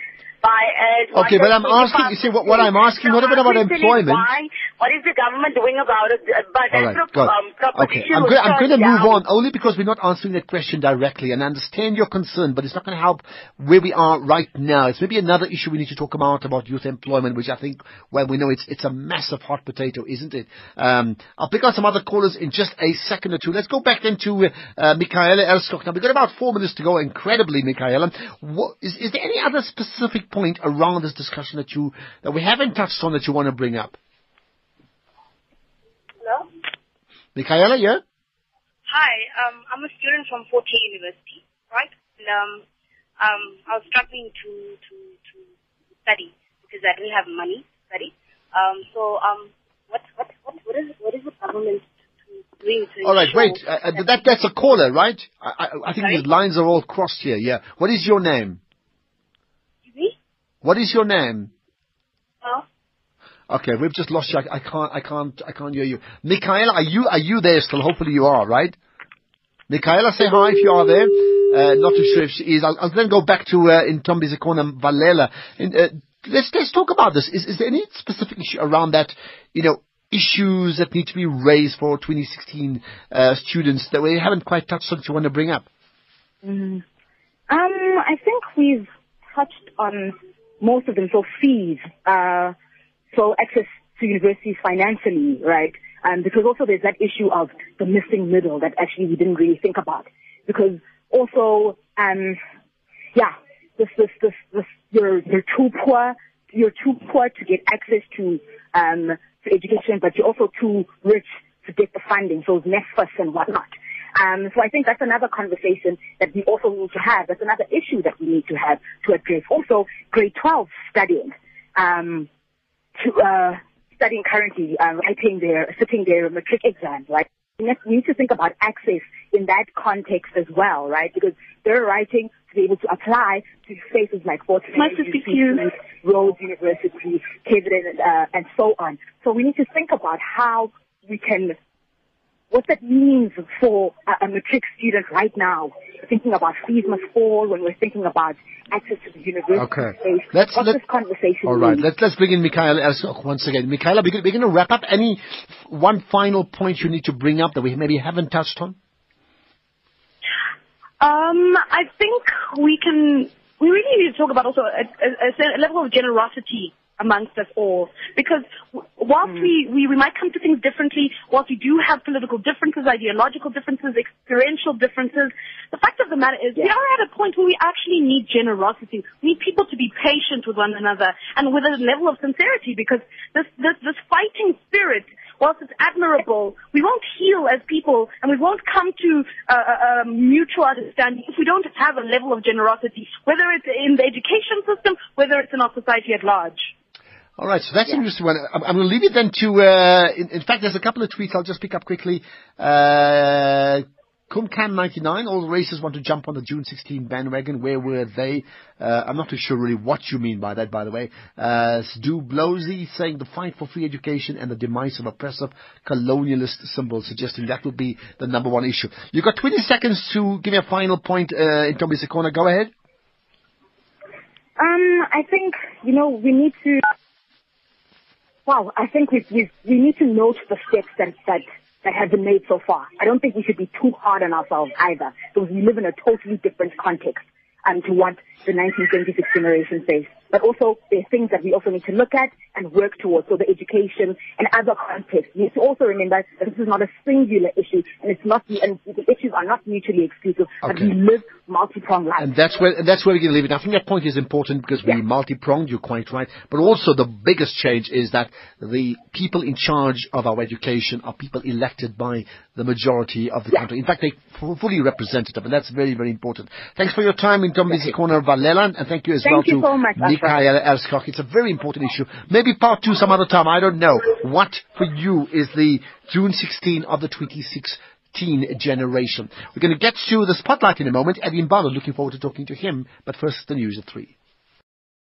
By Okay, but I'm asking, you see, what, what I'm asking, not even about employment. Why, what is the government doing about it? Uh, But All right, pro- um, Okay, I'm I'm going to move on only because we're not answering that question directly, and I understand your concern, but it's not going to help where we are right now. It's maybe another issue we need to talk about about youth employment, which I think, well, we know it's it's a massive hot potato, isn't it? Um, I'll pick out some other callers in just a second or two. Let's go back then to uh, Michaela. Now we've got about four minutes to go. Incredibly, Michaela, what, is is there any other specific point around this discussion that you that we haven't touched on that you want to bring up? Hello? Michaela, yeah? Hi, um, I'm a student from Fort Hare University, right? And um, um, I was struggling to, to, to study because I didn't have money to study. Um, so um, what, what, what, what, is, what is the government doing to All right, wait. Uh, uh, that, that's a caller, right? I, I, I think Sorry? these lines are all crossed here, yeah. What is your name? What is your name? Oh, Okay, we've just lost you. I, I can't, I can't, I can't hear you. Michaela, are you, are you there still? Hopefully you are, right? Michaela, say hi if you are there. Uh, not too sure if she is. I'll, I'll then go back to, uh, Ntombizikhona Valela. And, uh, let's, let's talk about this. Is, is there any specific issue around that, you know, issues that need to be raised for 2016, uh, students that we haven't quite touched on that you want to bring up? Mm. Um, I think we've touched on most of them. So fees, uh, so access to universities financially, right? Um, because also there's that issue of the missing middle that actually we didn't really think about. Because also, um, yeah, this, this, this, this, you're, you're too poor, you're too poor to get access to, um, to education, but you're also too rich to get the funding, so it's NSFAS and whatnot. Um, so I think that's another conversation that we also need to have. That's another issue that we need to have to address. Also, grade 12 studying, um, to, uh, studying currently, uh, writing their, sitting their matric exams, right? We need- to think about access in that context as well, right? Because they're writing to be able to apply to spaces like Fort Nice to speak to you. Rhodes University, KZN, uh, and so on. So we need to think about how we can what that means for a, a matric student right now. Thinking about fees must fall when we're thinking about access to the university Okay. space. Let's- What's let- this conversation All right, mean? let's let's bring in Michaela Erskog once again. Michaela, we're going to wrap up. Any one final point you need to bring up that we maybe haven't touched on? Um, I think we can. We really need to talk about also a, a, a level of generosity amongst us all, because whilst we, we we might come to things differently, whilst we do have political differences, ideological differences, experiential differences, the fact of the matter is we are at a point where we actually need generosity. We need people to be patient with one another and with a level of sincerity, because this this this fighting spirit whilst it's admirable, we won't heal as people and we won't come to a, um, mutual understanding if we don't have a level of generosity, whether it's in the education system, whether it's in our society at large. All right, so that's an interesting one. I'm, I'm going to leave it then to. Uh, in, in fact, there's a couple of tweets I'll just pick up quickly. Uh, Kumkan99, all the races want to jump on the June 16 bandwagon. Where were they? Uh, I'm not too sure really what you mean by that, by the way. Uh, Stu Blosey saying the fight for free education and the demise of oppressive colonialist symbols, suggesting that would be the number one issue. You've got 20 seconds to give me a final point uh, Ntombizikhona. Go ahead. Um, I think, you know, we need to, wow, I think we, we, we need to note the steps that, that, that have been made so far. I don't think we should be too hard on ourselves either, because we live in a totally different context um, to what the 1976 generation faced. But also, there are things that we also need to look at and work towards. So the education and other contexts. We need to also remember that this is not a singular issue, and it's not, and the issues are not mutually exclusive, okay. but we live multi-pronged lives. And that's where that's where we're going to leave it. I think that point is important because we multi-pronged. You're quite right. But also the biggest change is that the people in charge of our education are people elected by the majority of the country. In fact, they f- fully representative, and that's very very important. Thanks for your time in Tombi's corner, and thank you as Thank well you to so much, Michaela Erskog. It's a very important issue. Maybe part two some other time. I don't know. What for you is the June 16 of the 26 teen generation. We're going to get to the spotlight in a moment. Eddie Mbalo, looking forward to talking to him. But first, the news at three.